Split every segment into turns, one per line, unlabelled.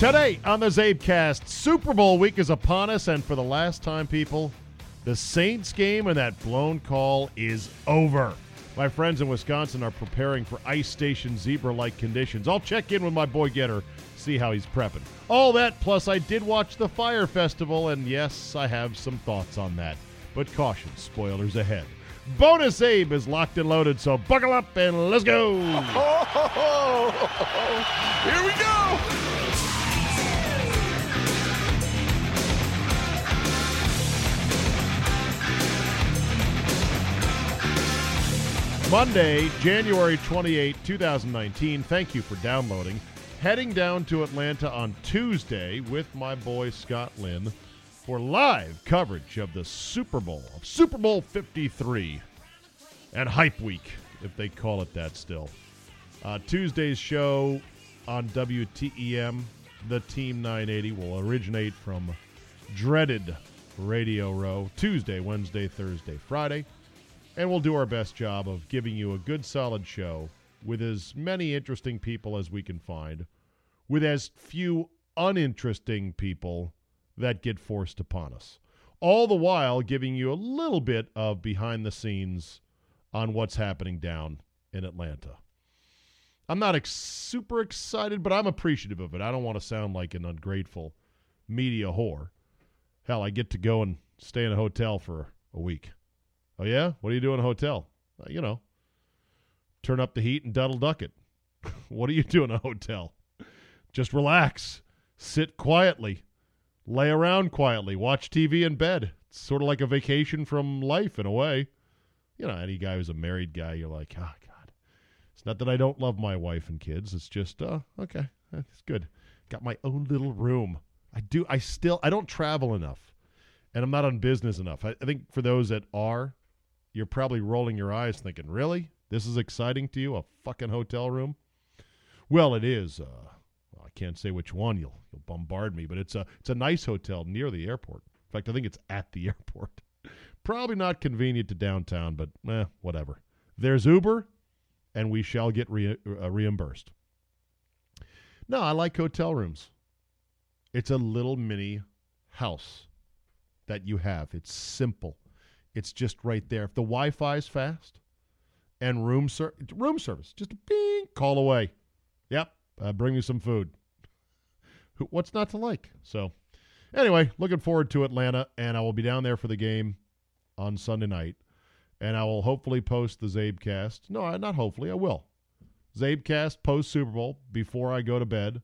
Today on the Zabecast, Super Bowl week is upon us, and for the last time, people, the Saints game and that blown call is over. My friends in Wisconsin are preparing for ice station zebra like conditions. I'll check in with my boy Gitter, see how he's prepping. All that, plus, I did watch the Fyre Festival, and yes, I have some thoughts on that. But caution, spoilers ahead. Bonus Abe is locked and loaded, so buckle up and let's go.
Here we go.
Monday, January 28, 2019. Thank you for downloading. Heading down to Atlanta on Tuesday with my boy Scott Lynn for live coverage of the Super Bowl, Super Bowl 53 and Hype Week, if they call it that still. Uh, Tuesday's show on WTEM, the Team 980, will originate from dreaded Radio Row Tuesday, Wednesday, Thursday, Friday and we'll do our best job of giving you a good, solid show with as many interesting people as we can find, with as few uninteresting people that get forced upon us. All the while giving you a little bit of behind the scenes on what's happening down in Atlanta. I'm not ex- super excited, but I'm appreciative of it. I don't want to sound like an ungrateful media whore. Hell, I get to go and stay in a hotel for a week. Oh yeah, what do you do in a hotel? Uh, you know, turn up the heat and duddle duck it. what do you do in a hotel? Just relax, sit quietly, lay around quietly, watch TV in bed. It's sort of like a vacation from life in a way. You know, any guy who's a married guy, you're like, oh God. It's not that I don't love my wife and kids. It's just, uh, okay, it's good. Got my own little room. I do. I still. I don't travel enough, and I'm not on business enough. I, I think for those that are, you're probably rolling your eyes thinking, really? This is exciting to you? A fucking hotel room? Well, it is. Uh, well, I can't say which one. You'll you'll bombard me, but it's a it's a nice hotel near the airport. In fact, I think it's at the airport. Probably not convenient to downtown, but eh, whatever. There's Uber, and we shall get re- uh, reimbursed. No, I like hotel rooms. It's a little mini house that you have. It's simple. It's just right there. If the Wi-Fi is fast and room ser- room service, just a bing call away. Yep, uh, bring me some food. What's not to like? So, anyway, looking forward to Atlanta, and I will be down there for the game on Sunday night, and I will hopefully post the Zabecast. No, not hopefully, I will. Zabecast post Super Bowl before I go to bed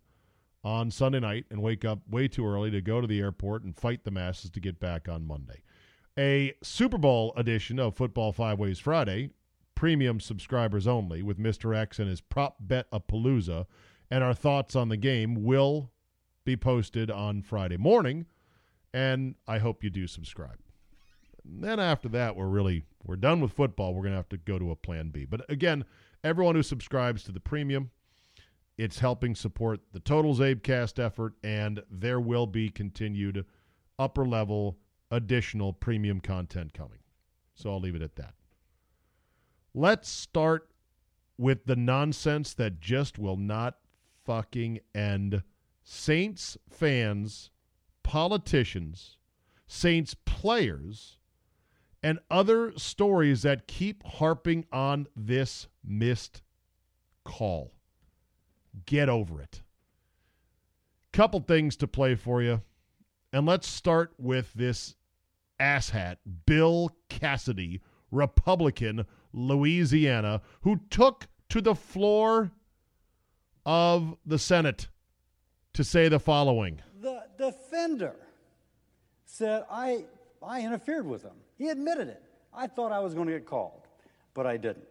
on Sunday night and wake up way too early to go to the airport and fight the masses to get back on Monday a Super Bowl edition of Football Five Ways Friday, premium subscribers only, with Mr. X and his prop bet a palooza, and our thoughts on the game will be posted on Friday morning, and I hope you do subscribe. And then after that, we're really we're done with football. We're gonna have to go to a plan B. But again, everyone who subscribes to the premium, it's helping support the Total Zabecast effort, and there will be continued upper level additional premium content coming. So I'll leave it at that. Let's start with the nonsense that just will not fucking end. Saints fans, politicians, Saints players, and other stories that keep harping on this missed call. Get over it. Couple things to play for you. And let's start with this asshat, Bill Cassidy, Republican, Louisiana, who took to the floor of the Senate to say the following.
The defender said, I, I interfered with him. He admitted it. I thought I was going to get called, but I didn't.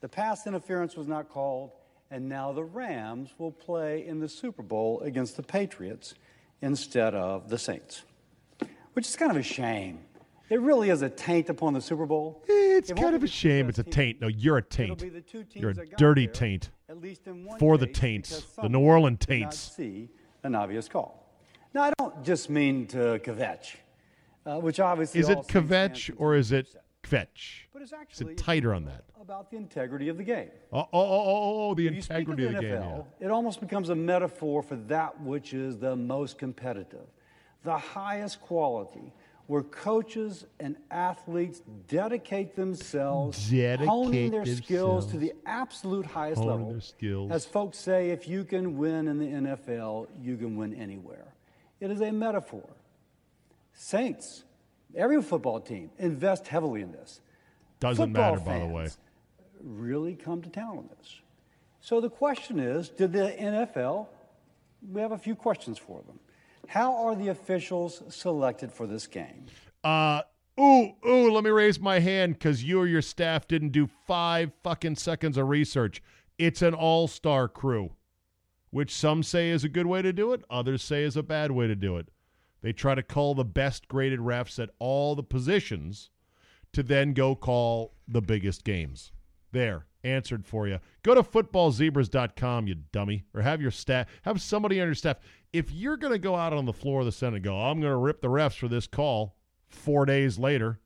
The pass interference was not called, and now the Rams will play in the Super Bowl against the Patriots instead of the Saints, which is kind of a shame. It really is a taint upon the Super Bowl.
It's
It
kind of a shame. It's a taint. No, you're a taint.
be the two teams
You're a dirty
there,
taint.
At least in one
For the taints, the New Orleans taints.
See an obvious call. Now I don't just mean to kvetch, uh, which obviously
Is it kvetch or is it kvetch?
But it's
Is it tighter on that?
about the integrity of the game.
Oh, oh, oh, oh, oh, the
If you speak of
integrity
the
of the game. Yeah.
it almost becomes a metaphor for that which is the most competitive, the highest quality, where coaches and athletes dedicate themselves,
Dedicate
honing their skills to the absolute highest
Honing
level.
their skills.
As folks say, if you can win in the NFL, you can win anywhere. It is a metaphor. Saints, every football team, invest heavily in this
Doesn't
football
matter, by the way.
Really come to town on this. So the question is did the NFL, we have a few questions for them. How are the officials selected for this game?
Uh, ooh, ooh, let me raise my hand because you or your staff didn't do five fucking seconds of research. It's an all star crew, which some say is a good way to do it, others say is a bad way to do it. They try to call the best graded refs at all the positions to then go call the biggest games. There, answered for you. Go to footballzebras.com, you dummy, or have your staff, have somebody on your staff. If you're going to go out on the floor of the Senate and go, I'm going to rip the refs for this call four days later,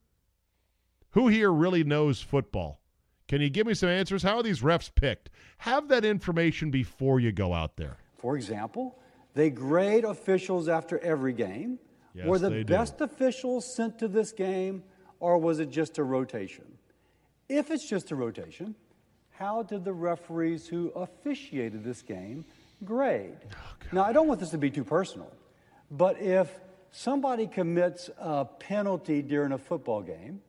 who here really knows football? Can you give me some answers? How are these refs picked? Have that information before you go out there.
For example, they grade officials after every game.
Yes,
Were the
they do.
best officials sent to this game, or was it just a rotation? If it's just a rotation, how did the referees who officiated this game grade? Oh, now, I don't want this to be too personal, but if somebody commits a penalty during a football game,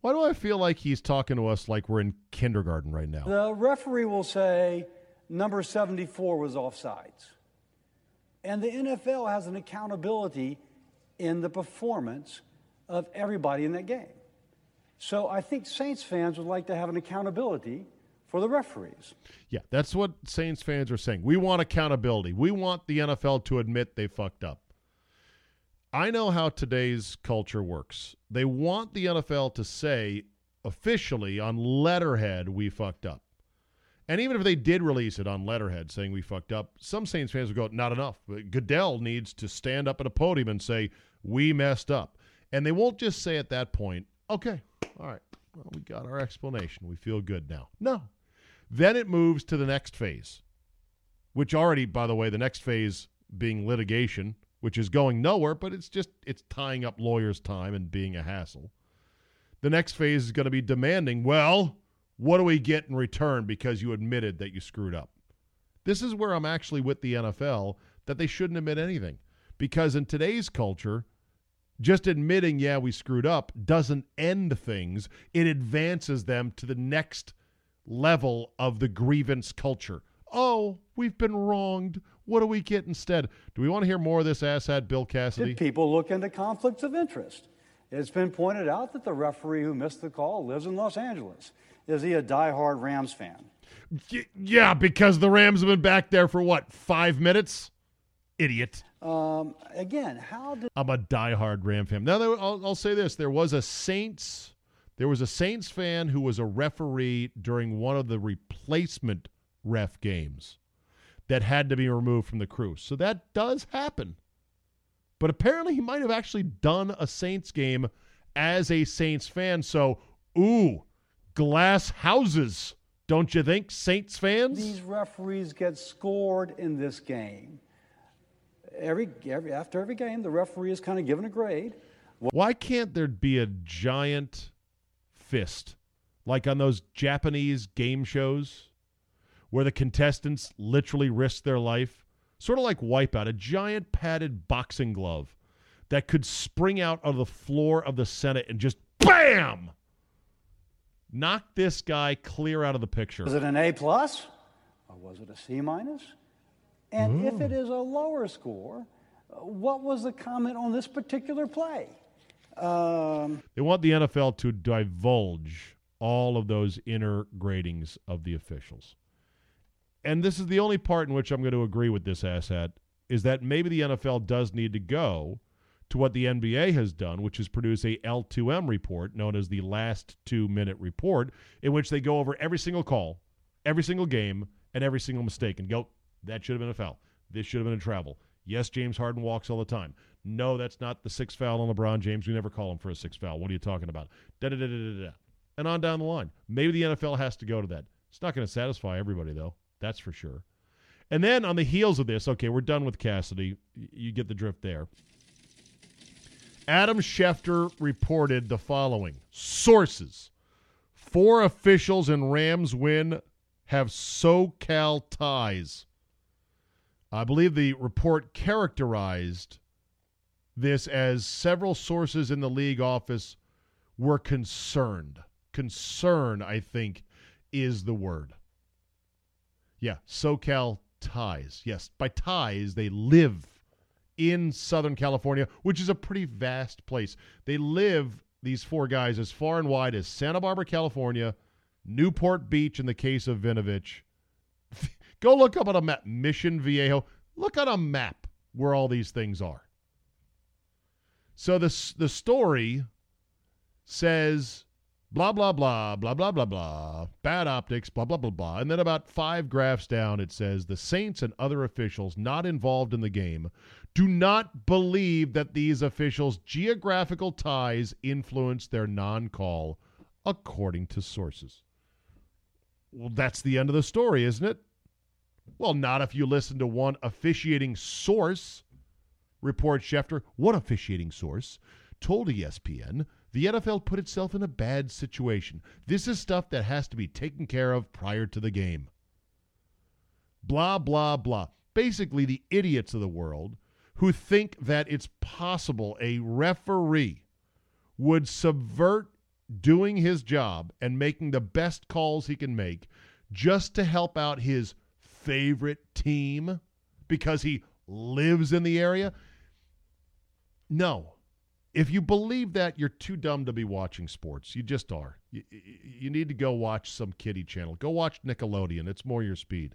Why do I feel like he's talking to us like we're in kindergarten right now?
The referee will say number 74 was offsides. And the NFL has an accountability in the performance of everybody in that game. So I think Saints fans would like to have an accountability for the referees.
Yeah, that's what Saints fans are saying. We want accountability. We want the NFL to admit they fucked up. I know how today's culture works. They want the NFL to say officially on letterhead, we fucked up. And even if they did release it on letterhead saying we fucked up, some Saints fans would go, not enough. Goodell needs to stand up at a podium and say, we messed up. And they won't just say at that point, okay, all right, well, we got our explanation. We feel good now. No. Then it moves to the next phase, which already, by the way, the next phase being litigation, which is going nowhere, but it's just it's tying up lawyers' time and being a hassle. The next phase is going to be demanding, well, what do we get in return because you admitted that you screwed up? This is where I'm actually with the NFL that they shouldn't admit anything. Because in today's culture, just admitting, yeah, we screwed up doesn't end things. It advances them to the next level of the grievance culture. Oh, we've been wronged. What do we get instead? Do we want to hear more of this asshat Bill Cassidy?
Did people look into conflicts of interest? It's been pointed out that the referee who missed the call lives in Los Angeles. Is he a diehard Rams fan?
Y- yeah, because the Rams have been back there for what, five minutes? Idiot.
Um, again, how did
I'm a diehard Ram fan. Now, there, I'll, I'll say this: there was a Saints, there was a Saints fan who was a referee during one of the replacement ref games that had to be removed from the crew. So that does happen. But apparently, he might have actually done a Saints game as a Saints fan. So, ooh, glass houses, don't you think, Saints fans?
these referees get scored in this game? Every, every after every game, the referee is kind of given a grade.
Why can't there be a giant fist like on those Japanese game shows where the contestants literally risk their life sort of like Wipeout, a giant padded boxing glove that could spring out of the floor of the Senate and just BAM! Knock this guy clear out of the picture.
Was it an A plus or was it a C minus? And if it is a lower score, what was the comment on this particular play? Um,
They want the NFL to divulge all of those inner gradings of the officials. And this is the only part in which I'm going to agree with this asset is that maybe the NFL does need to go to what the NBA has done, which is produce a L2M report known as the last two minute report, in which they go over every single call, every single game, and every single mistake and go, that should have been a foul. This should have been a travel. Yes, James Harden walks all the time. No, that's not the sixth foul on LeBron James. We never call him for a sixth foul. What are you talking about? Da da da da da da. And on down the line. Maybe the NFL has to go to that. It's not going to satisfy everybody, though. That's for sure. And then on the heels of this, okay, we're done with Cassidy. You get the drift there. Adam Schefter reported the following Sources Four officials in Rams win have SoCal ties. I believe the report characterized this as several sources in the league office were concerned. Concern, I think, is the word. Yeah, SoCal ties. Yes, by ties, they live in Southern California, which is a pretty vast place. They live, these four guys, as far and wide as Santa Barbara, California, Newport Beach in the case of Vinovich. Go look up on a map, Mission Viejo. Look on a map where all these things are. So the, the story says blah, blah, blah, blah, blah, blah, blah, bad optics, blah, blah, blah, blah. And then about five graphs down, it says the Saints and other officials not involved in the game do not believe that these officials' geographical ties influence their non call, according to sources. Well, that's the end of the story, isn't it? Well, not if you listen to one officiating source, reports Schefter. One officiating source told ESPN the NFL put itself in a bad situation. This is stuff that has to be taken care of prior to the game. Blah, blah, blah. Basically, the idiots of the world who think that it's possible a referee would subvert doing his job and making the best calls he can make just to help out his favorite team because he lives in the area. No. If you believe that, you're too dumb to be watching sports. You just are. You, you need to go watch some kiddie channel. Go watch Nickelodeon. It's more your speed.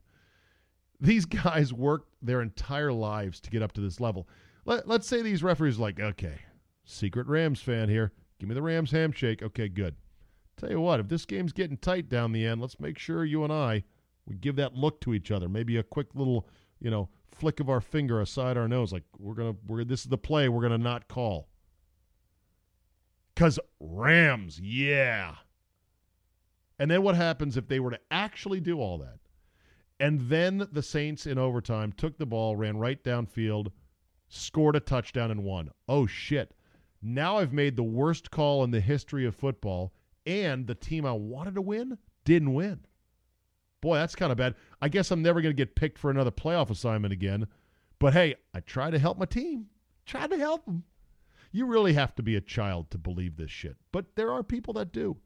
These guys worked their entire lives to get up to this level. Let, let's say these referees like, okay, secret Rams fan here. Give me the Rams handshake. Okay, good. Tell you what, if this game's getting tight down the end, let's make sure you and I we give that look to each other. Maybe a quick little, you know, flick of our finger aside our nose, like we're gonna we're this is the play we're gonna not call. Cause Rams, yeah. And then what happens if they were to actually do all that? And then the Saints in overtime took the ball, ran right downfield, scored a touchdown, and won. Oh shit. Now I've made the worst call in the history of football, and the team I wanted to win didn't win. Boy, that's kind of bad. I guess I'm never going to get picked for another playoff assignment again. But hey, I try to help my team. Try to help them. You really have to be a child to believe this shit. But there are people that do.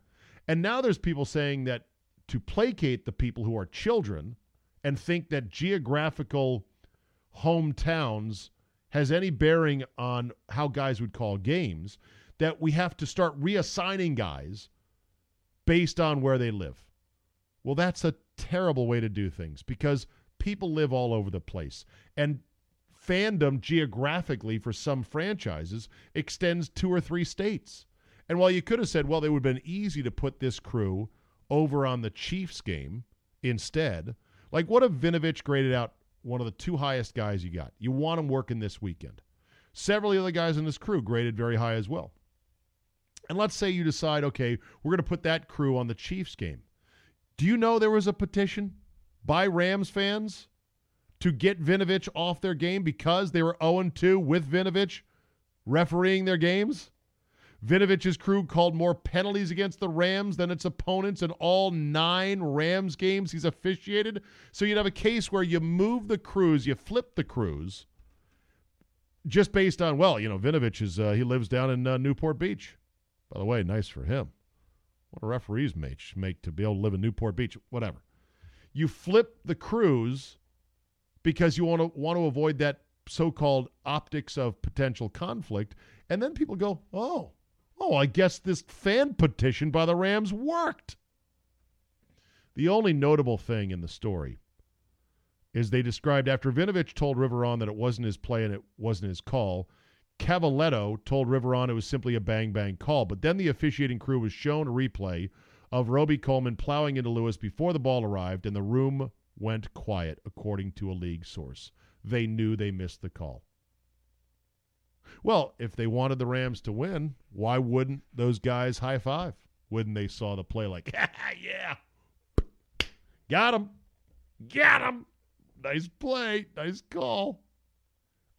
And now there's people saying that to placate the people who are children and think that geographical hometowns has any bearing on how guys would call games, that we have to start reassigning guys based on where they live. Well, that's a terrible way to do things because people live all over the place. And fandom geographically for some franchises extends two or three states. And while you could have said, well, it would have been easy to put this crew over on the Chiefs game instead, like what if Vinovich graded out one of the two highest guys you got? You want him working this weekend. Several of the guys in this crew graded very high as well. And let's say you decide, okay, we're going to put that crew on the Chiefs game. Do you know there was a petition by Rams fans to get Vinovich off their game because they were 0 2 with Vinovich refereeing their games? Vinovich's crew called more penalties against the Rams than its opponents in all nine Rams games he's officiated. So you'd have a case where you move the crews, you flip the crews, just based on well, you know, Vinovich is uh, he lives down in uh, Newport Beach. By the way, nice for him. What referees make make to be able to live in Newport Beach, whatever. You flip the crews because you want to want to avoid that so-called optics of potential conflict, and then people go, "Oh, oh, I guess this fan petition by the Rams worked." The only notable thing in the story is they described after Vinovich told Riveron that it wasn't his play and it wasn't his call. Cavaletto told Riveron it was simply a bang bang call, but then the officiating crew was shown a replay of Robey-Coleman plowing into Lewis before the ball arrived, and the room went quiet, according to a league source. They knew they missed the call. Well, if they wanted the Rams to win, why wouldn't those guys high five? Wouldn't they saw the play like, yeah, got him, got him, nice play, nice call.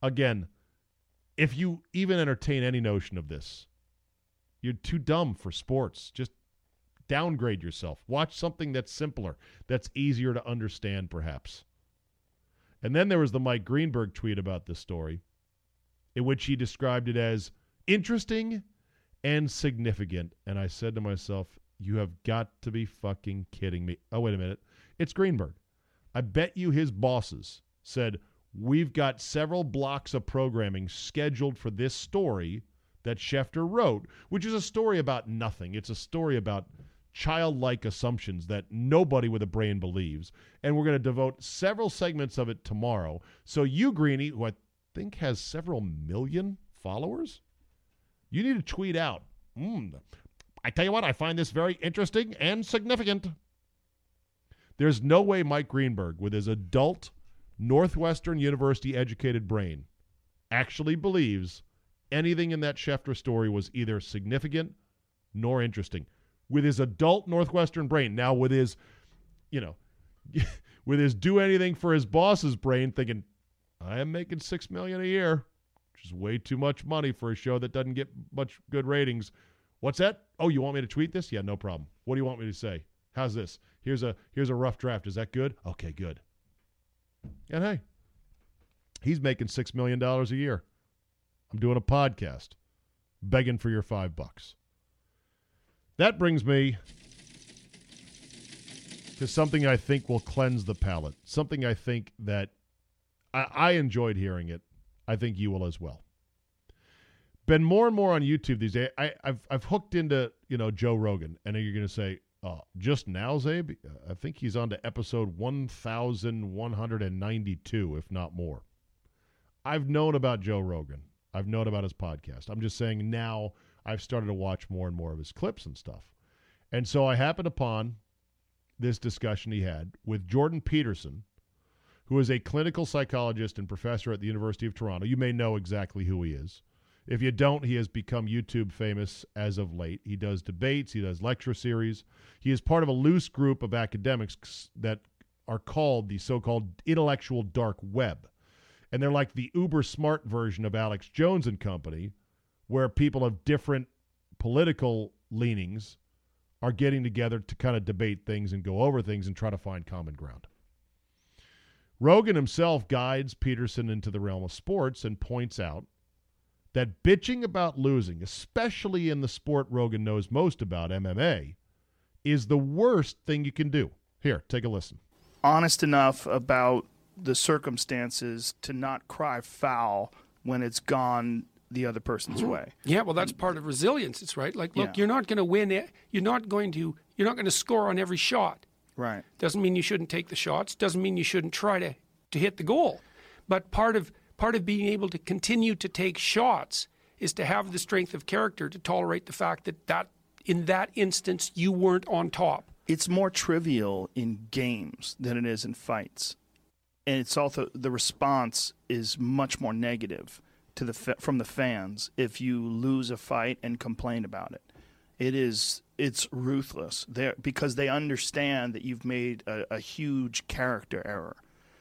Again, if you even entertain any notion of this, you're too dumb for sports. Just downgrade yourself. Watch something that's simpler, that's easier to understand, perhaps. And then there was the Mike Greenberg tweet about this story, in which he described it as interesting and significant. And I said to myself, You have got to be fucking kidding me. Oh, wait a minute. It's Greenberg. I bet you his bosses said, We've got several blocks of programming scheduled for this story that Schefter wrote, which is a story about nothing. It's a story about childlike assumptions that nobody with a brain believes. And we're going to devote several segments of it tomorrow. So, you, Greeny, who I think has several million followers, you need to tweet out. Mm, I tell you what, I find this very interesting and significant. There's no way Mike Greenberg, with his adult Northwestern University educated brain, actually believes anything in that Schefter story was either significant nor interesting with his adult Northwestern brain. Now, with his, you know, with his do anything for his boss's brain, thinking, I am making six million a year, which is way too much money for a show that doesn't get much good ratings. What's that? Oh, you want me to tweet this? Yeah, no problem. What do you want me to say? How's this? Here's a here's a rough draft. Is that good? Okay, good. And hey, he's making six million dollars a year. I'm doing a podcast, begging for your five bucks. That brings me to something I think will cleanse the palate. Something I think that I, I enjoyed hearing it. I think you will as well. Been more and more on YouTube these days. I, have I've hooked into you know Joe Rogan, and you're going to say, "Oh, just now, Zabe." Uh, I think he's on to episode one thousand one hundred and ninety-two, if not more. I've known about Joe Rogan. I've known about his podcast. I'm just saying now I've started to watch more and more of his clips and stuff. And so I happened upon this discussion he had with Jordan Peterson, who is a clinical psychologist and professor at the University of Toronto. You may know exactly who he is. If you don't, he has become YouTube famous as of late. He does debates, he does lecture series. He is part of a loose group of academics that are called the so called intellectual dark web. And they're like the uber smart version of Alex Jones and company, where people of different political leanings are getting together to kind of debate things and go over things and try to find common ground. Rogan himself guides Peterson into the realm of sports and points out that bitching about losing, especially in the sport Rogan knows most about, MMA, is the worst thing you can do. Here, take a listen.
Honest enough about the circumstances to not cry foul when it's gone the other person's mm-hmm. way.
Yeah, well, that's part of resilience. It's right. Like, look, yeah. you're not going to win. It. You're not going to. You're not going to score on every shot.
Right.
Doesn't mean you shouldn't take the shots. Doesn't mean you shouldn't try to to hit the goal. But part of part of being able to continue to take shots is to have the strength of character to tolerate the fact that that in that instance you weren't on top.
It's more trivial in games than it is in fights. And it's also the response is much more negative to the from the fans if you lose a fight and complain about it. It is it's ruthless there because they understand that you've made a, a, huge character error.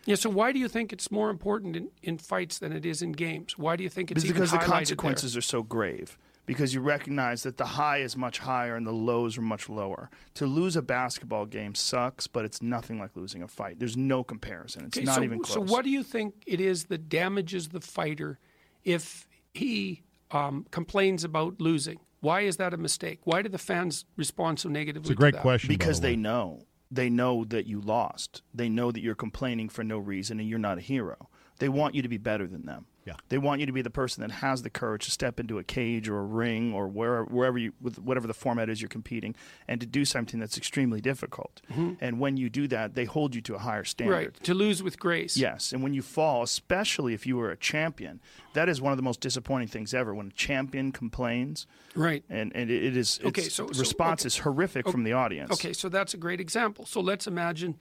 Yeah. So why do you think it's more important in, in fights than it is in games? Why do you think it's more important?
It's because the consequences there? are so grave? because you recognize that the high is much higher and the lows are much lower. To lose a basketball game sucks, but it's nothing like losing a fight. There's no comparison. It's
Okay,
not
so,
even close.
So, what do you think it is that damages the fighter if he um, complains about losing? Why is that a mistake? Why do the fans respond so negatively?
It's a great
to that?
question.
because
the way.
they know they know that you lost. They know that you're complaining for no reason and you're not a hero. They want you to be better than them
Yeah.
they want you to be the person that has the courage to step into a cage or a ring or where, wherever you with whatever the format is you're competing and to do something that's extremely difficult and when you do that they hold you to a higher standard
Mm-hmm. Right. To lose with grace.
Yes, and when you fall, especially if you were a champion, that is one of the most disappointing things ever. When a champion complains,
Right.
and and it is
Okay, so-
the
so-
response
okay.
is horrific from the audience.
Okay, so that's a great example. So let's imagine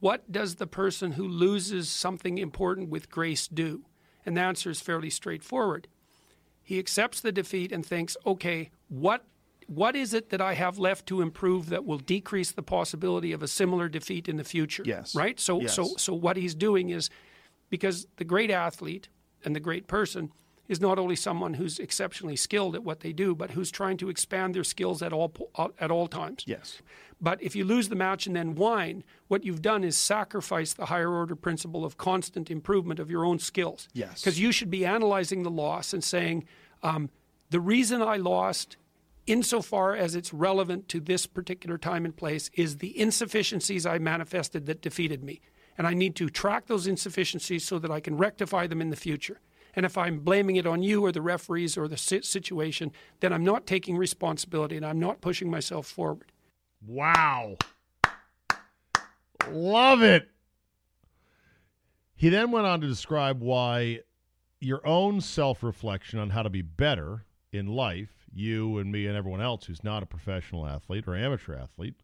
what does the person who loses something important with grace do? And the answer is fairly straightforward. He accepts the defeat and thinks, okay, what what is it that I have left to improve that will decrease the possibility of a similar defeat in the future?
Yes.
Right? So
Yes.
so so what he's doing is because the great athlete and the great person is not only someone who's exceptionally skilled at what they do, but who's trying to expand their skills at all at all times.
Yes.
But if you lose the match and then whine, what you've done is sacrifice the higher order principle of constant improvement of your own skills.
Yes.
Because you should be analyzing the loss and saying, um, the reason I lost, insofar as it's relevant to this particular time and place, is the insufficiencies I manifested that defeated me. And I need to track those insufficiencies so that I can rectify them in the future. And if I'm blaming it on you or the referees or the situation, then I'm not taking responsibility and I'm not pushing myself forward.
Wow. Love it. He then went on to describe why your own self reflection on how to be better in life, you and me and everyone else who's not a professional athlete or amateur athlete,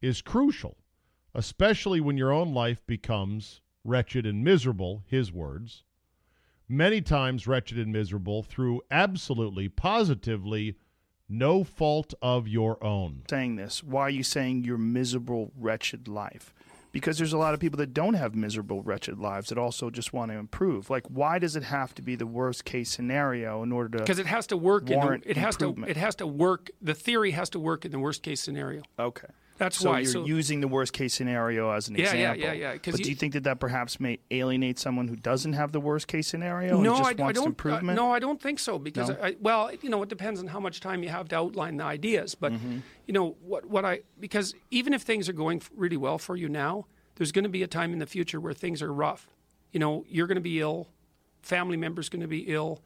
is crucial, especially when your own life becomes wretched and miserable, his words. Many times wretched and miserable through absolutely, positively no fault of your own.
saying this? Why are you saying your miserable, wretched life? Because there's a lot of people that don't have miserable, wretched lives that also just want to improve. Like, why does it have to be the worst case scenario in order to?
because it has to work. In the, it has to.
improvement.
It has to work. The theory has to work in the worst case scenario.
okay.
That's
so
why.
you're
so
using the worst case scenario as an
Yeah, yeah,
example.
yeah, yeah, 'cause
But
you-
do you think that that perhaps may alienate someone who doesn't have the worst case scenario
no,
and just
I, I don't. uh, no, I don't think so. Because
No?
I, well, you know, it depends on how much time you have to outline the ideas. But
Mm-hmm.
you know what? What I because even if things are going really well for you now, there's going to be a time in the future where things are rough. You know, you're going to be ill. Family members going to be ill.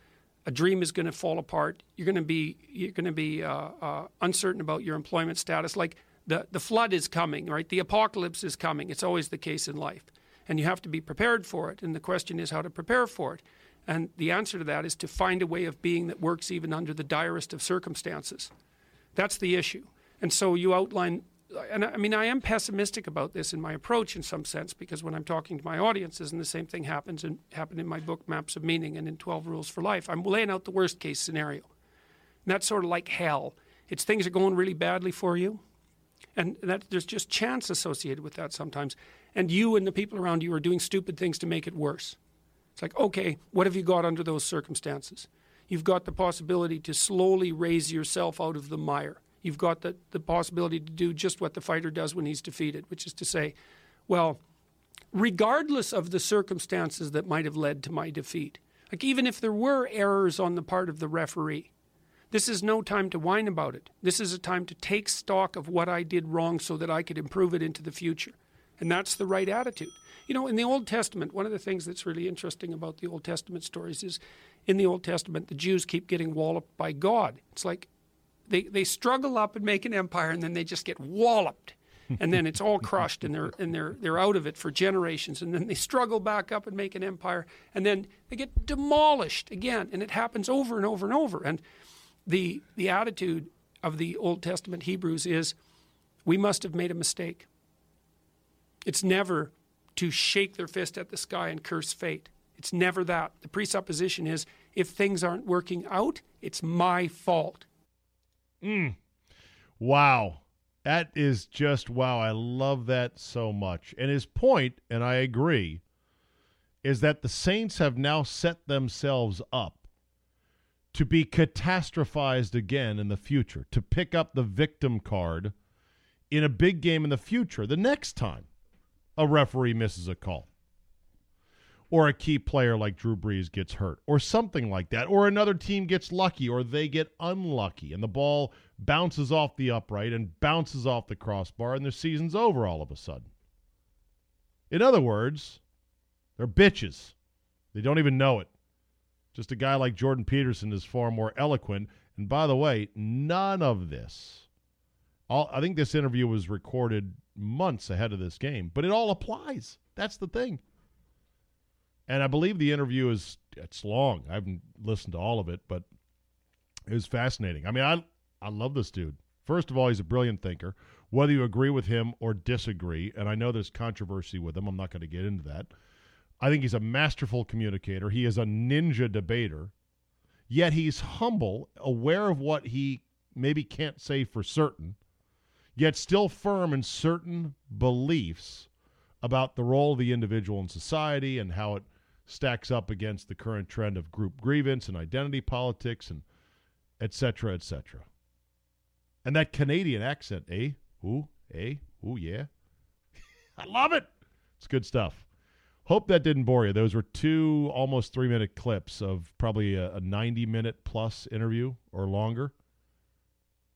A dream is going to fall apart. You're going to be you're going to be uh, uh, uncertain about your employment status. Like the the flood is coming, right? The apocalypse is coming. It's always the case in life, and you have to be prepared for it. And the question is how to prepare for it. And the answer to that is to find a way of being that works even under the direst of circumstances. That's the issue. And so you outline, and I mean, I am pessimistic about this in my approach in some sense because when I'm talking to my audiences, and the same thing happens and happened in my book Maps of Meaning and in 12 Rules for Life, I'm laying out the worst case scenario. And that's sort of like hell. It's things are going really badly for you, and that there's just chance associated with that sometimes. And you and the people around you are doing stupid things to make it worse. It's like, okay, what have you got under those circumstances? You've got the possibility to slowly raise yourself out of the mire. You've got the, the possibility to do just what the fighter does when he's defeated, which is to say, well, regardless of the circumstances that might have led to my defeat, like even if there were errors on the part of the referee, this is no time to whine about it. This is a time to take stock of what I did wrong so that I could improve it into the future. And that's the right attitude. You know, in the Old Testament, one of the things that's really interesting about the Old Testament stories is in the Old Testament, the Jews keep getting walloped by God. It's like they, they struggle up and make an empire and then they just get walloped. And then it's all crushed and they're and they're they're out of it for generations. And then they struggle back up and make an empire. And then they get demolished again. And it happens over and over and over. And the the attitude of the Old Testament Hebrews is we must have made a mistake. It's never to shake their fist at the sky and curse fate. It's never that. The presupposition is if things aren't working out, it's my fault. Mm.
Wow. That is just wow. I love that so much. And his point, and I agree, is that the Saints have now set themselves up to be catastrophized again in the future, to pick up the victim card in a big game in the future, the next time a referee misses a call. Or a key player like Drew Brees gets hurt, or something like that, or another team gets lucky, or they get unlucky, and the ball bounces off the upright and bounces off the crossbar, and their season's over all of a sudden. In other words, they're bitches. They don't even know it. Just a guy like Jordan Peterson is far more eloquent. And by the way, none of this, all, I think this interview was recorded months ahead of this game, but it all applies. That's the thing. And I believe the interview is it's long. I haven't listened to all of it, but it was fascinating. I mean, I I love this dude. First of all, he's a brilliant thinker. Whether you agree with him or disagree, and I know there's controversy with him, I'm not going to get into that. I think he's a masterful communicator. He is a ninja debater. Yet he's humble, aware of what he maybe can't say for certain, yet still firm in certain beliefs about the role of the individual in society and how it stacks up against the current trend of group grievance and identity politics and et cetera, et cetera. And that Canadian accent, eh? Ooh, eh? Ooh, yeah. I love it. It's good stuff. Hope that didn't bore you. Those were two almost three minute clips of probably a, a 90 minute plus interview or longer.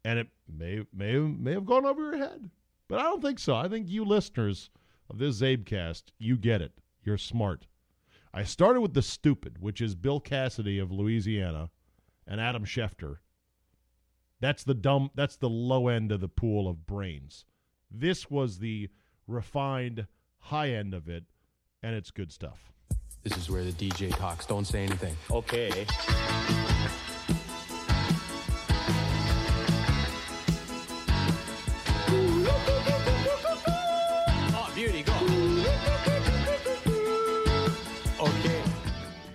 And it may, may, may have gone over your head, but I don't think so. I think you listeners of this Zabecast, you get it. You're smart. I started with the stupid, which is Bill Cassidy of Louisiana and Adam Schefter. That's the dumb that's the low end of the pool of brains. This was the refined high end of it and it's good stuff.
This is where the DJ talks. Don't say anything.
Okay.
Oh, beauty, go. Okay.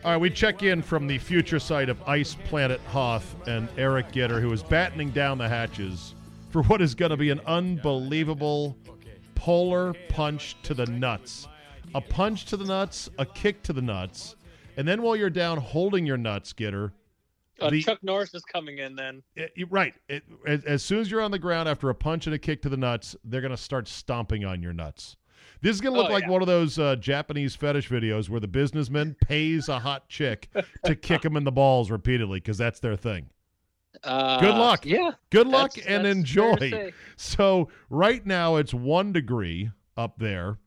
All right, we check in from the future site of Ice Planet Hoth and Eric Gitter, who is battening down the hatches for what is going to be an unbelievable polar punch to the nuts. A punch to the nuts, a kick to the nuts, and then while you're down holding your nuts, Gitter,
Uh,
The-
Chuck Norris is coming in then.
it- you- right. It, as, as soon as you're on the ground after a punch and a kick to the nuts, they're going to start stomping on your nuts. This is going to look
Oh,
like
yeah.
one of those uh, Japanese fetish videos where the businessman pays a hot chick to kick him in the balls repeatedly because that's their thing.
Uh,
Good luck.
Yeah.
Good luck
That's-
and
that's
enjoy.
fair to say.
So right now it's one degree up there,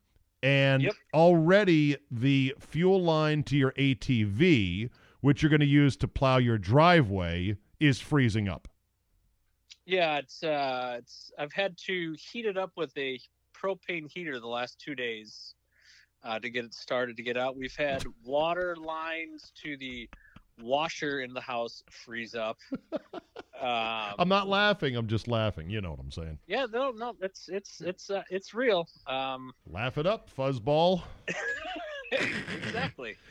and
Yep.
already the fuel line to your ATV, which you're going to use to plow your driveway, is freezing up.
Yeah, it's uh, it's. I've had to heat it up with a propane heater the last two days uh, to get it started to get out. We've had water lines to the washer in the house freeze up. Um,
I'm not laughing. I'm just laughing. You know what I'm saying.
yeah, no, no, it's it's it's uh, it's real. Um,
Laugh it up, fuzzball.
exactly.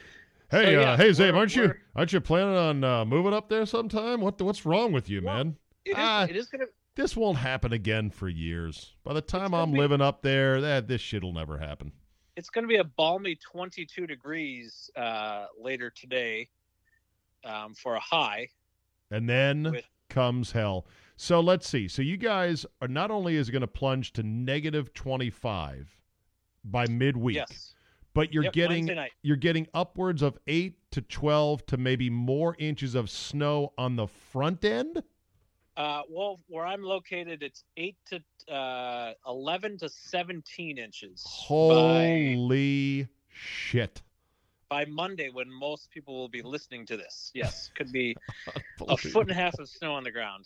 Hey,
So,
uh, hey, Zabe, aren't you aren't you planning on uh, moving up there sometime? What the, what's wrong with you,
Well,
man?
It is,
Ah.
it is gonna.
This won't happen again for years. By the time I'm
be-
living up there, that this shit'll never happen.
It's going to be a balmy 22 degrees uh, later today um, for a high.
And then
With-
comes hell. So let's see. So you guys are not only is it going to plunge to negative 25 by midweek,
Yes.
but you're
Yep,
getting you're getting upwards of 8 to 12 to maybe more inches of snow on the front end.
Uh, well, where I'm located, it's eight to uh, 11 to 17 inches by,
Holy shit.
By Monday when most people will be listening to this. Yes, could be a foot and a half of snow on the ground.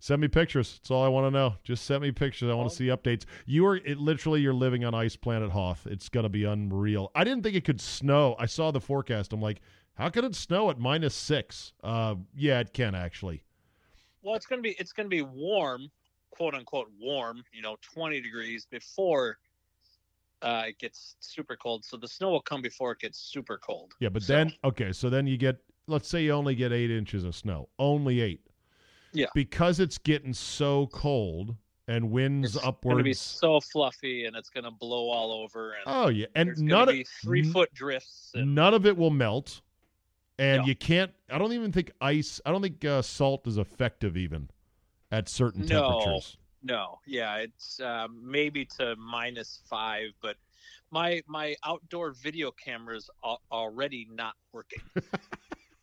Send me pictures. That's all I want to know. Just send me pictures. I want to see updates. You are it, literally you're living on Ice Planet Hoth. It's gonna be unreal. I didn't think it could snow. I saw the forecast. I'm like, how could it snow at minus six? Uh, yeah, it can actually.
Well, it's gonna be it's gonna be warm, quote unquote warm. You know, 20 degrees before uh, it gets super cold. So the snow will come before it gets super cold.
Yeah, but
So-
then okay, so then you get let's say you only get eight inches of snow. Only eight.
Yeah.
Because it's getting so cold and winds
it's
upwards.
It's gonna be so fluffy and it's gonna blow all over and
oh yeah, and none of
three foot drifts. And,
none of it will melt and you can't. I don't even think ice. I don't think uh, salt is effective even at certain
No.
temperatures.
No, yeah, it's um, maybe to minus five, but my my outdoor video cameras are already not working.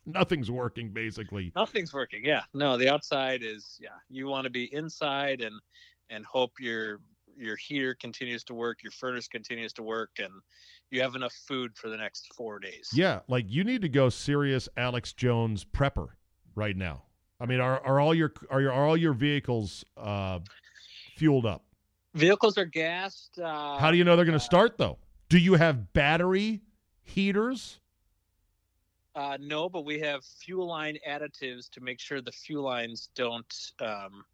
Nothing's working basically.
Nothing's working. Yeah, no, the outside is yeah. You want to be inside and and hope your your heater continues to work, your furnace continues to work, and you have enough food for the next four days.
Yeah, like you need to go serious Alex Jones prepper right now. I mean, are are all your are your are all your vehicles uh, fueled up?
Vehicles are gassed. Uh,
How do you know they're going
uh,
to start though? Do you have battery heaters?
Uh, no, but we have fuel line additives to make sure the fuel lines don't. Um,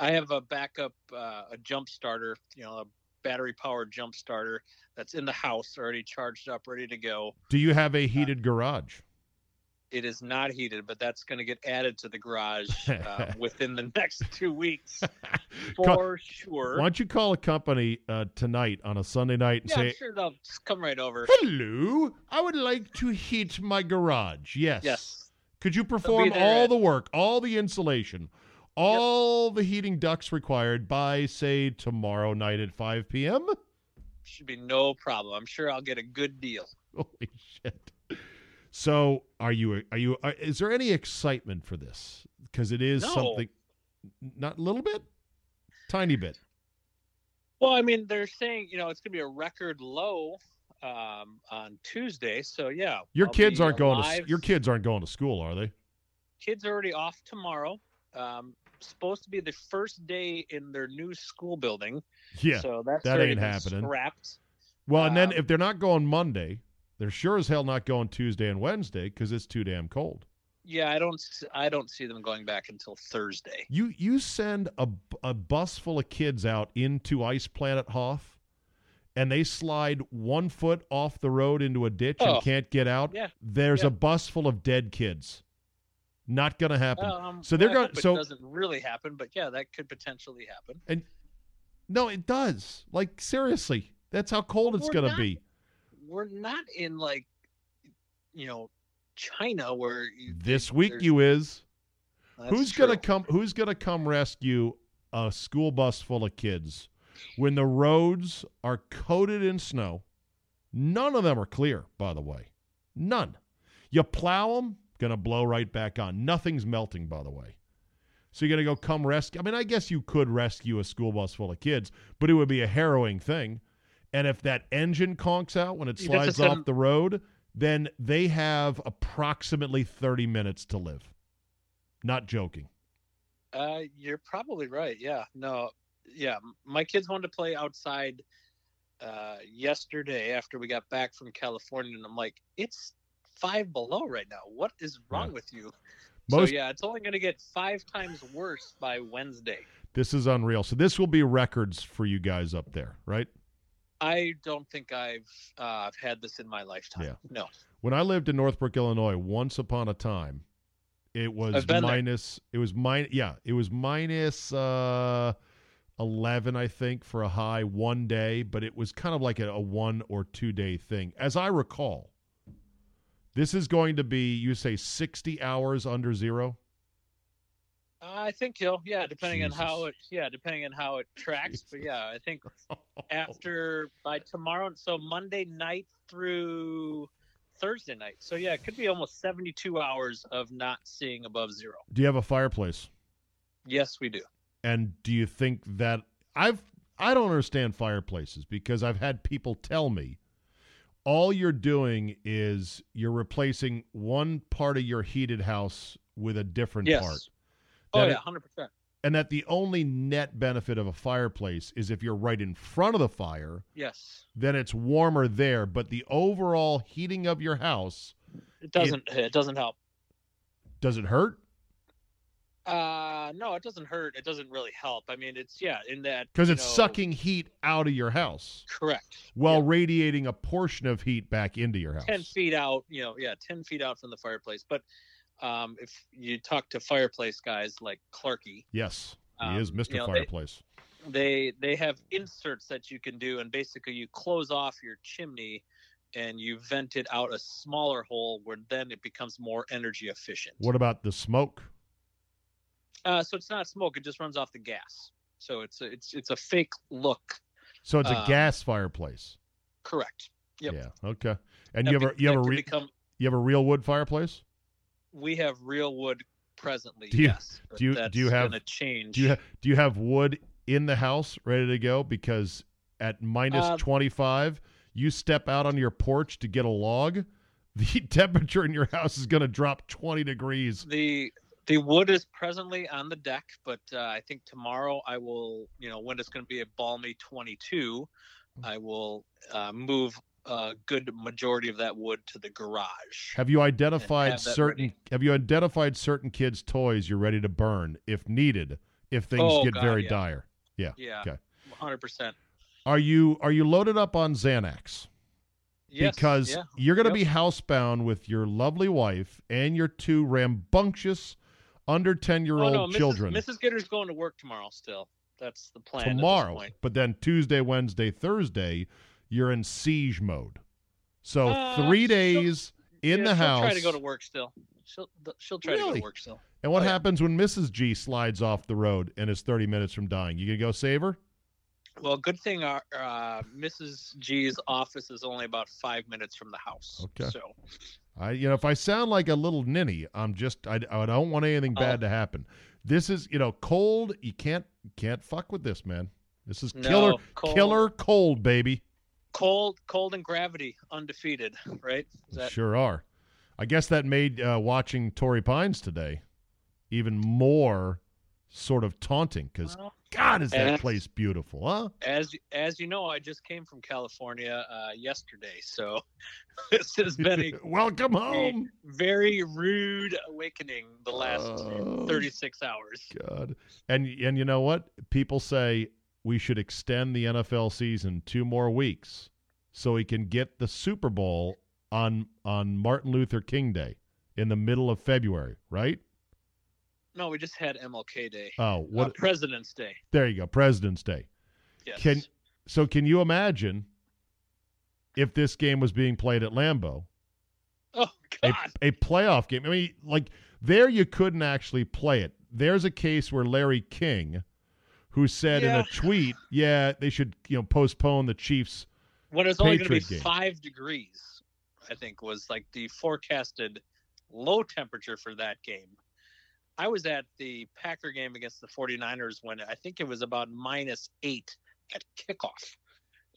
I have a backup, uh, a jump starter, you know, a battery powered jump starter that's in the house, already charged up, ready to go.
Do you have
Uh,
a heated garage?
It is not heated, but that's going to get added to the garage uh, within the next two weeks
Call-
for sure.
Why don't you call a company uh, tonight on a Sunday night and
yeah, I'm sure they'll just come right over.
"Hello, I would like to heat my garage." Yes.
Yes.
Could you perform all
at-
the work, all the insulation, all the heating ducts required by, say, tomorrow night at 5 p.m.?
Should be no problem. I'm sure I'll get a good deal.
Holy shit! So, are you? Are you? Are, is there any excitement for this? Because it is
No.
something. Not a little bit, tiny bit.
Well, I mean, they're saying you know it's going to be a record low um, on Tuesday. So yeah,
Your
I'll
kids aren't going to. Your kids aren't going to school, are they?
kids are already off tomorrow. Um, supposed to be the first day in their new school building.
Yeah.
so that's
that ain't happening.
Scrapped.
Well, and then
Um,
if they're not going Monday, they're sure as hell not going Tuesday and Wednesday because it's too damn cold.
Yeah, I don't. s- I don't see them going back until Thursday.
You you send a, a bus full of kids out into Ice Planet Hoth, and they slide one foot off the road into a ditch
Oh.
and can't get out.
Yeah,
There's
yeah.
a bus full of dead kids. Not gonna happen.
Um,
so they're
well,
going.
hope
So
it doesn't really happen, but yeah, that could potentially happen.
and no, it does. Like seriously, that's how cold it's gonna
not-
be.
We're not in like, you know, China where you,
This week you is. who's gonna come? Who's gonna come rescue a school bus full of kids when the roads are coated in snow? None of them are clear, by the way. None. You plow them, gonna blow right back on. Nothing's melting, by the way. So you're gonna go come rescue. I mean, I guess you could rescue a school bus full of kids, but it would be a harrowing thing. And if that engine conks out when it
You have to
slides off
send-
the road, then they have approximately 30 minutes to live. Not joking.
Uh, you're probably right. Yeah. No. Yeah. My kids wanted to play outside uh, yesterday after we got back from California, and I'm like, it's five below right now. What is wrong
Yeah.
with you?
Most
so yeah, it's only going to get five times worse by Wednesday.
this is unreal. So this will be records for you guys up there, right?
I don't think I've uh, had this in my lifetime.
Yeah.
No.
When I lived in Northbrook, Illinois, once upon a time, it was
I've there.
minus. It was min. Yeah, it was minus uh, eleven, I think, for a high one day. But it was kind of like a, a one or two day thing, as I recall. This is going to be, you say, sixty hours under zero.
I think he'll. Yeah, depending on how it. Yeah, depending on how it tracks. But yeah, I think after by tomorrow so monday night through thursday night so yeah it could be almost 72 hours of not seeing above zero
Do you have a fireplace?
yes we do
And do you think that I've I don't understand fireplaces because I've had people tell me all you're doing is you're replacing one part of your heated house with a different
yes
part.
Oh yeah 100%
And that the only net benefit of a fireplace is if you're right in front of the fire,
yes.
then it's warmer there, but the overall heating of your house,
it doesn't it, doesn't help.
Does it hurt?
uh no it doesn't hurt. It doesn't really help. I mean it's yeah in that
Because it's
know-
sucking heat out of your house.
Correct.
While
Yeah.
radiating a portion of heat back into your house.
10 feet out you know yeah 10 feet out from the fireplace. But um if you talk to fireplace guys like clarky
Yes, he
Um,
is Mr.
you know,
Fireplace.
they they have inserts that you can do and basically you close off your chimney and you vent it out a smaller hole where then it becomes more energy efficient.
What about the smoke?
Uh, so it's not smoke; it just runs off the gas. So it's a, it's it's a fake look.
So it's a
Um,
gas fireplace.
Correct. Yep.
Yeah. Okay. And
That
you have
be-
a you have a re-
become.
you have a real wood fireplace?
We have real wood presently.
Do you-
yes.
do you- do you have-
change?
Do you ha- do you have wood in the house ready to go? Because at minus
Uh,
25, you step out on your porch to get a log, the temperature in your house is going to drop 20 degrees.
the the wood is presently on the deck, but uh, I think tomorrow I will, you know, when it's going to be a balmy 22, I will uh, move a good majority of that wood to the garage.
Have you identified
have
certain
ready.
have you identified certain kids toys you're ready to burn if needed if things
Oh,
get
God,
very
yeah.
dire? Yeah.
Yeah,
Okay.
100%.
Are you are you loaded up on Xanax?
Yes,
because
yeah.
you're going to
Yep.
be housebound with your lovely wife and your two rambunctious under 10 year
Oh,
old
no, Mrs.
children
Mrs. Gitter's going to work tomorrow still. That's the plan.
tomorrow. But then Tuesday, Wednesday, Thursday, you're in siege mode. So
Uh,
three days in
Yeah,
the house. she'll.
Try to go to work still. She'll she'll try to go to work still.
and what
Oh, yeah.
happens when Mrs. G slides off the road and is 30 minutes from dying? You going to go save her?
Well, good thing our uh, Mrs. G's office is only about five minutes from the house.
Okay.
So
I, you know, if I sound like a little ninny, I'm just I, I don't want anything bad
Oh.
to happen. This is you know cold. You can't can't fuck with this, man. This is
No,
killer
cold.
killer cold, baby.
Cold, cold and gravity, undefeated. Right? Is that
Sure are. I guess that made uh, watching Torrey Pines today even more sort of taunting because
Well,
God, is that
and-
place beautiful, huh?
as as you know, I just came from California uh, yesterday, so this has been a
Welcome home.
very rude awakening the last
Oh.
36 hours.
God. And and you know what? People say we should extend the NFL season two more weeks so we can get the Super Bowl on on Martin Luther King Day in the middle of February, right?
No, we just had MLK Day.
Oh,
Uh,
what
President's Day.
there you go, President's Day.
Yes.
Can so can you imagine if this game was being played at Lambeau?
oh
a,
God.
a playoff game. I mean, like there you couldn't actually play it. There's a case where Larry King, who said in a tweet, "Yeah, they should you know postpone the Chiefs."
when it's only going to be
game.
five degrees, I think was like the forecasted low temperature for that game. I was at the Packer game against the 49ers when I think it was about minus eight at kickoff.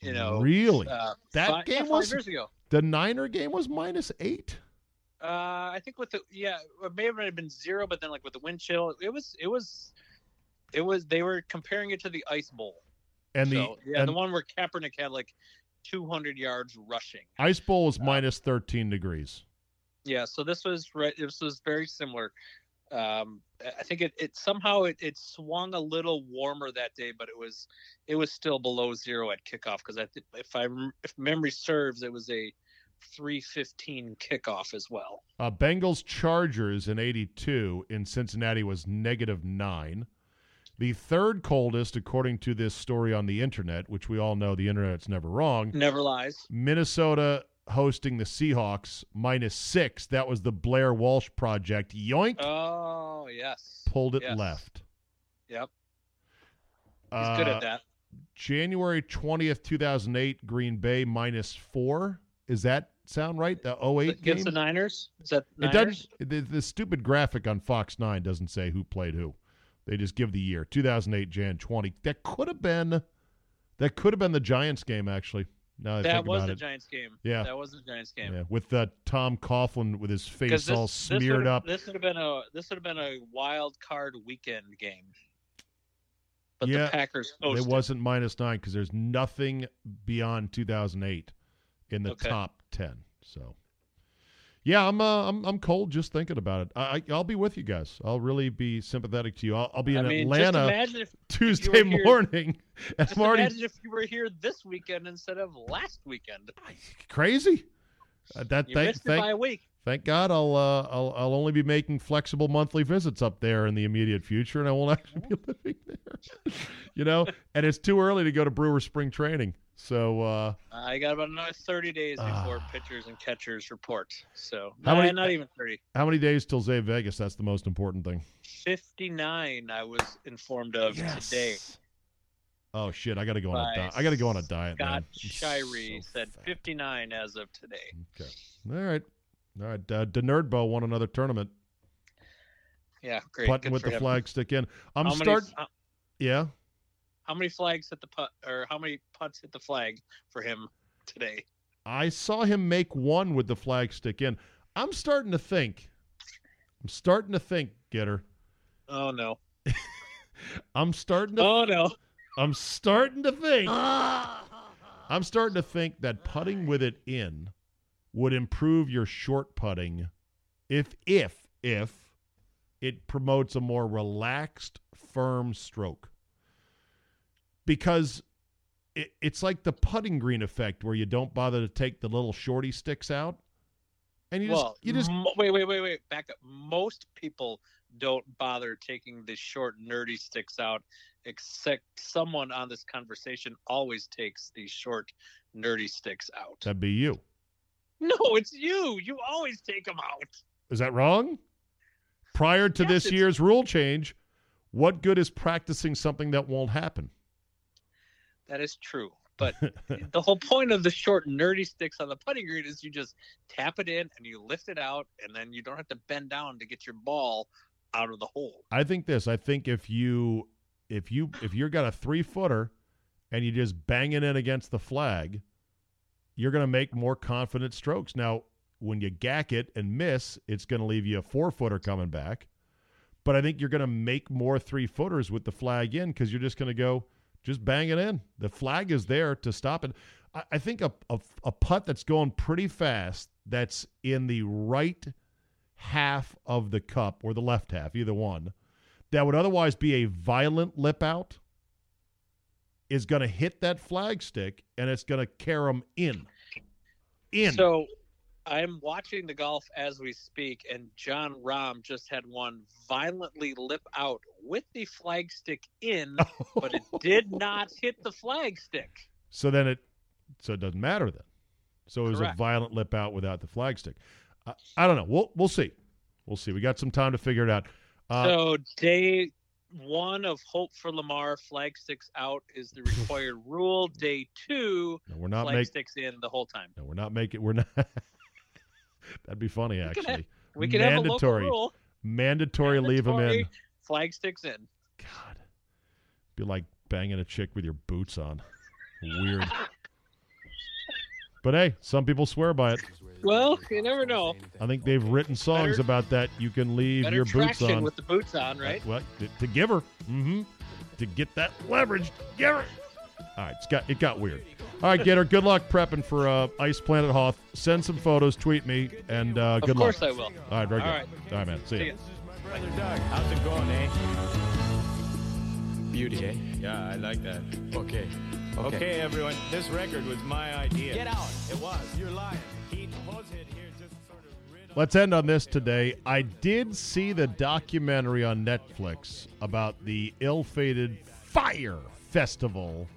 You know,
really,
uh,
That
five,
game
yeah,
was-
years ago.
the Niner game was minus eight.
Uh, I think with the yeah, it may have been zero, but then like with the wind chill, it was it was it was they were comparing it to the Ice Bowl.
And the
so, yeah,
and
the one where Kaepernick had like 200 yards rushing.
Ice Bowl was
uh,
minus thirteen degrees.
Yeah, so this was right. This was very similar. Um, I think it, it somehow it, it swung a little warmer that day, but it was it was still below zero at kickoff because I think if I if memory serves, it was a 315 kickoff as well.
Uh, Bengals Chargers in '82 in Cincinnati was negative nine. The third coldest, according to this story on the internet, which we all know the internet's never wrong,
Never lies.
Minnesota hosting the Seahawks minus six. That was the Blair Walsh project. Yoink,
Oh yes,
pulled it
yes.
left.
Yep, he's good
Uh,
at that.
January 20th, 2008, Green Bay minus four. Is that sound right? The 08 game?
Against the Niners, is that
it doesn't. The, the stupid graphic on Fox 9 doesn't say who played who. They just give the year 2008, Jan 20. That could have been. That could have been the Giants game, actually. Now that
That was the
it.
Giants game.
Yeah.
that was the Giants game.
Yeah, with uh, Tom Coughlin with his face
this-
all smeared
would've-
up.
This would have been a this would have been a wild card weekend game. But
Yeah,
the Packers
It wasn't minus nine because there's nothing beyond 2008 in the
Okay.
top 10. So, yeah, I'm uh, I'm I'm cold just thinking about it. I, I I'll be with you guys. I'll really be sympathetic to you. I'll, I'll be
I
in
mean,
Atlanta
if
Tuesday
here-
morning. And
just
I'm
imagine if you were here this weekend instead of last weekend.
crazy. Uh, that
You
thank,
missed it by a week.
Thank God I'll, uh, I'll I'll only be making flexible monthly visits up there in the immediate future, and I won't actually be living there. you know, and it's too early to go to Brewer spring training. So uh,
I got about another 30 days before
Ah.
pitchers and catchers report. So
How many-
not even 30.
how many days till Zay Vegas? That's the most important thing.
59 I was informed of today.
Oh shit! I got to go on a diet. I got to go on a diet.
Scott
man.
Shirey
so
said 59 as of today.
Okay. All right. All right. Uh, Nerdbo won another tournament,
Yeah, great.
putting
Good
with the
him.
flag stick in. I'm starting.
how,
Yeah.
how many flags hit the putt, or how many putts hit the flag for him today?
I saw him make one with the flag stick in. I'm starting to think. I'm starting to think, Gitter.
Oh no!
I'm starting to.
Oh no!
I'm starting to think. I'm starting to think that putting with it in would improve your short putting if if if it promotes a more relaxed, firm stroke. Because it, it's like the putting green effect where you don't bother to take the little shorty sticks out. And you
well,
just you just
mo- wait, wait, wait, wait. Back up. Most people don't bother taking the short nerdy sticks out, except someone on this conversation always takes the short nerdy sticks out.
that'd be you.
No, it's you. You always take them out.
Is that wrong? Prior to
Yes,
this year's rule change, what good is practicing something that won't happen?
That is true. But the whole point of the short nerdy sticks on the putting green is you just tap it in and you lift it out, and then you don't have to bend down to get your ball out of the hole.
I think this. I think if you if you if you're got a three footer and you just bang it in against the flag, you're going to make more confident strokes. Now, when you gack it and miss, it's going to leave you a four footer coming back. But I think you're going to make more three footers with the flag in because you're just going to go just bang it in. The flag is there to stop it. I, I think a, a a putt that's going pretty fast that's in the right half of the cup or the left half, either one, that would otherwise be a violent lip out is going to hit that flag stick and it's going to carry them in. In.
So I'm watching the golf as we speak, and Jon Rahm just had one violently lip out with the flag stick in, but it did not hit the flag stick.
So then it, so it doesn't matter then. So it was
Correct.
a violent lip out without the flag stick. I, I don't know. We'll we'll see. We'll see. We got some time to figure it out. Uh,
so day one of Hope for Lamar flag sticks out is the required rule. Day two,
no, we're not
flag
making.
sticks in the whole time.
No, we're not making. We're not. That'd be funny,
can have-
actually.
We can have a local
Mandatory.
rule.
Mandatory. Leave them in.
Mandatory Flag sticks in.
God, be like banging a chick with your boots on. Weird. But hey, some people swear by it.
Well, you never know.
I think they've written songs
Better-
about that. You can leave your boots on.
with the boots on, right?
What to, to give her? Mm-hmm. To get that leverage, give her. All right, it's got it got weird. All right, Gitter. Good luck prepping for uh, Ice Planet Hoth. Send some photos, tweet me, and uh, good luck.
of
luck.
course I will.
All right, very
All
good.
right.
All right, man. See,
See
you.
ya.
Brother Doug, how's it going, eh?
Beauty, eh?
Yeah, I like that.
Okay. Okay.
Okay, everyone, this record was my idea. Get out. It was. You're lying. Keith Hosehead here just sort of rid
Let's end on this today. I did see the documentary on Netflix about the ill-fated Fyre Festival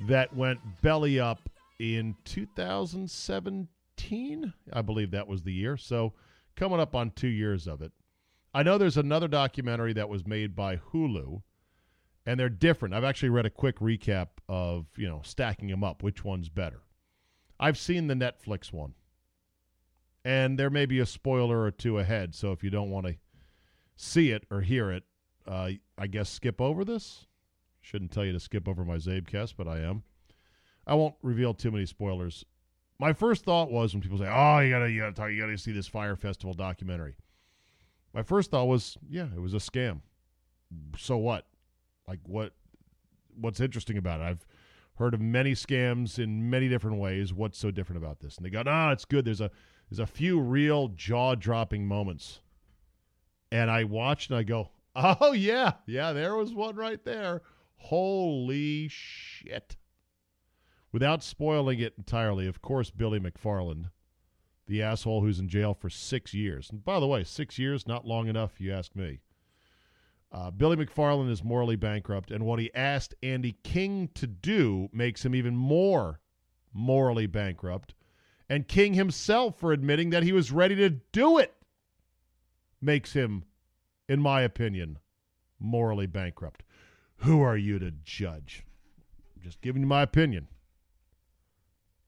that went belly up in 2017. I believe that was the year. So coming up on two years of it. I know there's another documentary that was made by Hulu, and they're different. I've actually read a quick recap of you know stacking them up. Which one's better? I've seen the Netflix one and there may be a spoiler or two ahead. So if you don't want to see it or hear it, uh, I guess skip over this. Shouldn't tell you to skip over my Zabecast, but I am. I won't reveal too many spoilers. My first thought was when people say, "Oh, you gotta, you gotta talk, you gotta see this Fyre Festival documentary." My first thought was, "Yeah, it was a scam." So what? Like what? What's interesting about it? I've heard of many scams in many different ways. What's so different about this? And they go, "No, it's good. There's a there's a few real jaw dropping moments. And I watched and I go, oh, yeah, yeah, there was one right there. Holy shit. Without spoiling it entirely, of course, Billy McFarland, the asshole who's in jail for six years. And by the way, six years, not long enough, you ask me. Uh, Billy McFarland is morally bankrupt, and what he asked Andy King to do makes him even more morally bankrupt. And King himself, for admitting that he was ready to do it, makes him, in my opinion, morally bankrupt. Who are you to judge? I'm just giving you my opinion.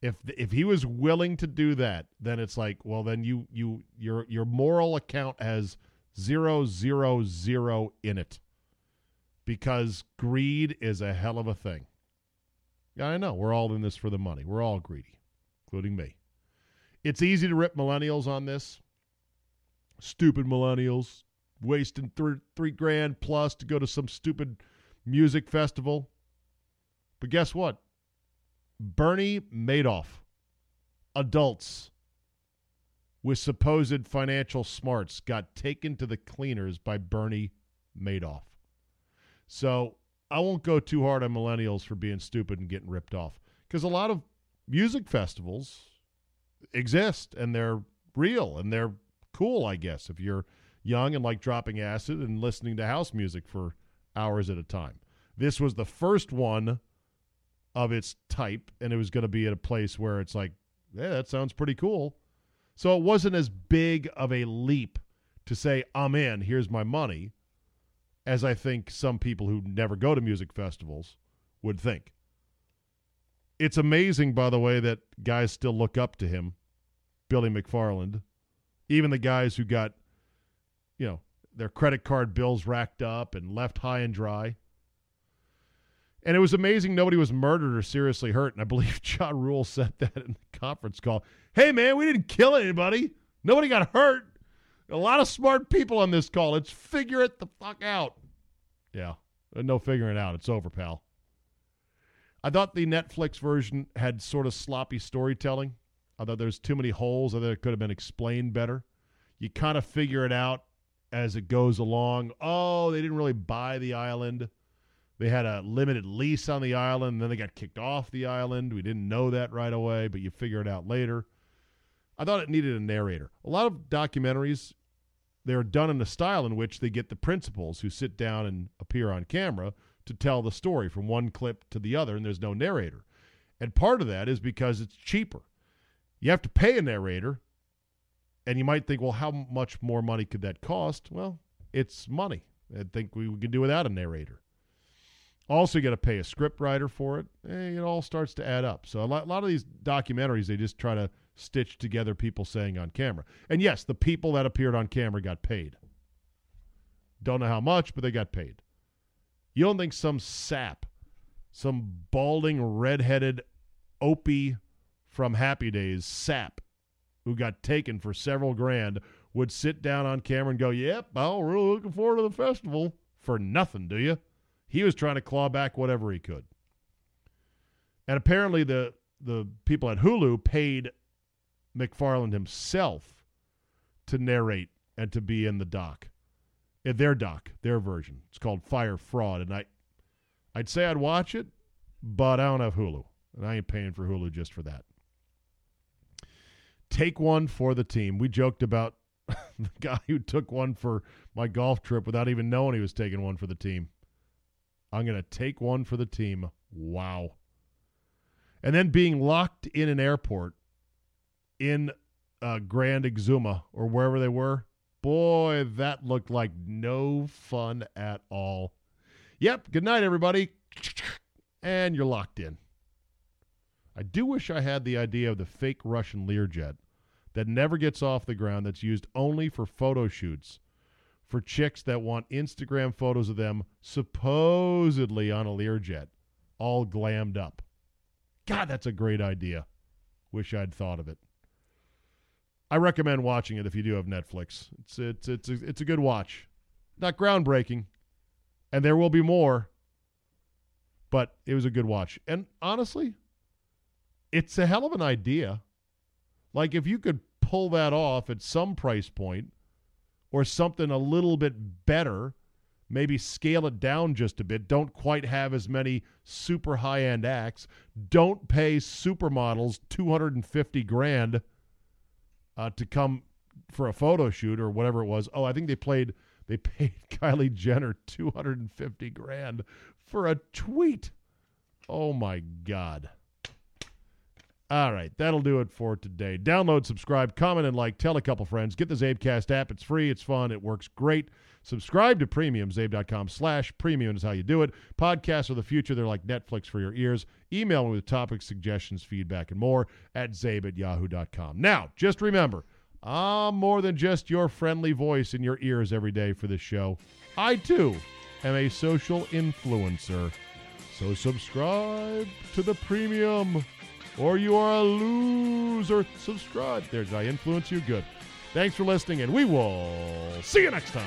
If if he was willing to do that, then it's like, well, then you you your your moral account has zero zero zero in it, because greed is a hell of a thing. Yeah, I know we're all in this for the money. We're all greedy, including me. It's easy to rip millennials on this. Stupid millennials wasting three, three grand plus to go to some stupid music festival. But guess what? Bernie Madoff, adults with supposed financial smarts, got taken to the cleaners by Bernie Madoff. So I won't go too hard on millennials for being stupid and getting ripped off because a lot of music festivals exist and they're real and they're cool, I guess, if you're young and like dropping acid and listening to house music for hours at a time. This was the first one of its type, and it was going to be at a place where it's like, yeah, that sounds pretty cool. So it wasn't as big of a leap to say, ah, I'm in, here's my money, as I think some people who never go to music festivals would think. It's amazing, by the way, that guys still look up to him, Billy McFarland, even the guys who got, you know, their credit card bills racked up and left high and dry. And it was amazing nobody was murdered or seriously hurt. And I believe Ja Rule said that in the conference call. Hey, man, we didn't kill anybody. Nobody got hurt. A lot of smart people on this call. Let's figure it the fuck out. Yeah, uh, no figuring it out. It's over, pal. I thought the Netflix version had sort of sloppy storytelling. I thought there's too many holes. I thought it could have been explained better. You kind of figure it out as it goes along. Oh, they didn't really buy the island. They had a limited lease on the island, and then they got kicked off the island. We didn't know that right away, but you figure it out later. I thought it needed a narrator. A lot of documentaries, they're done in a style in which they get the principals who sit down and appear on camera to tell the story from one clip to the other, and there's no narrator. And part of that is because it's cheaper. You have to pay a narrator, and you might think, well, how much more money could that cost? Well, it's money. I think we, we can do without a narrator. Also, you got to pay a script writer for it. Eh, it all starts to add up. So a lot, a lot of these documentaries, they just try to stitch together people saying on camera. And yes, the people that appeared on camera got paid. Don't know how much, but they got paid. You don't think some sap, some balding, redheaded Opie from Happy Days sap who got taken for several grand would sit down on camera and go, Yep, I'm really looking forward to the festival for nothing, do you? He was trying to claw back whatever he could. And apparently the the people at Hulu paid McFarland himself to narrate and to be in the doc. In their doc, their version. It's called Fyre Fraud. And I I'd say I'd watch it, but I don't have Hulu. And I ain't paying for Hulu just for that. Take one for the team. We joked about the guy who took one for my golf trip without even knowing he was taking one for the team. I'm going to take one for the team. Wow. And then being locked in an airport in uh, Grand Exuma or wherever they were, boy, that looked like no fun at all. Yep. Good night, everybody. And you're locked in. I do wish I had the idea of the fake Russian Learjet that never gets off the ground, that's used only for photo shoots for chicks that want Instagram photos of them supposedly on a Learjet, all glammed up. God, that's a great idea. Wish I'd thought of it. I recommend watching it if you do have Netflix. It's it's it's a, it's a good watch. Not groundbreaking, and there will be more, but it was a good watch. And honestly, it's a hell of an idea. Like if you could pull that off at some price point or something a little bit better, maybe scale it down just a bit. Don't quite have as many super high end acts. Don't pay supermodels 250 grand uh, to come for a photo shoot or whatever it was. Oh, I think they played. They paid Kylie Jenner 250 grand for a tweet. Oh my God. All right, that'll do it for today. Download, subscribe, comment, and like. Tell a couple friends. Get the Zabecast app. It's free. It's fun. It works great. Subscribe to Premium. Zabe.com slash premium is how you do it. Podcasts are the future. They're like Netflix for your ears. Email me with topics, suggestions, feedback, and more at zabe at yahoo.com. Now, just remember, I'm more than just your friendly voice in your ears every day for this show. I, too, am a social influencer. So subscribe to the Premium or you are a loser. Subscribe. There, did I influence you? Good. Thanks for listening, and we will see you next time.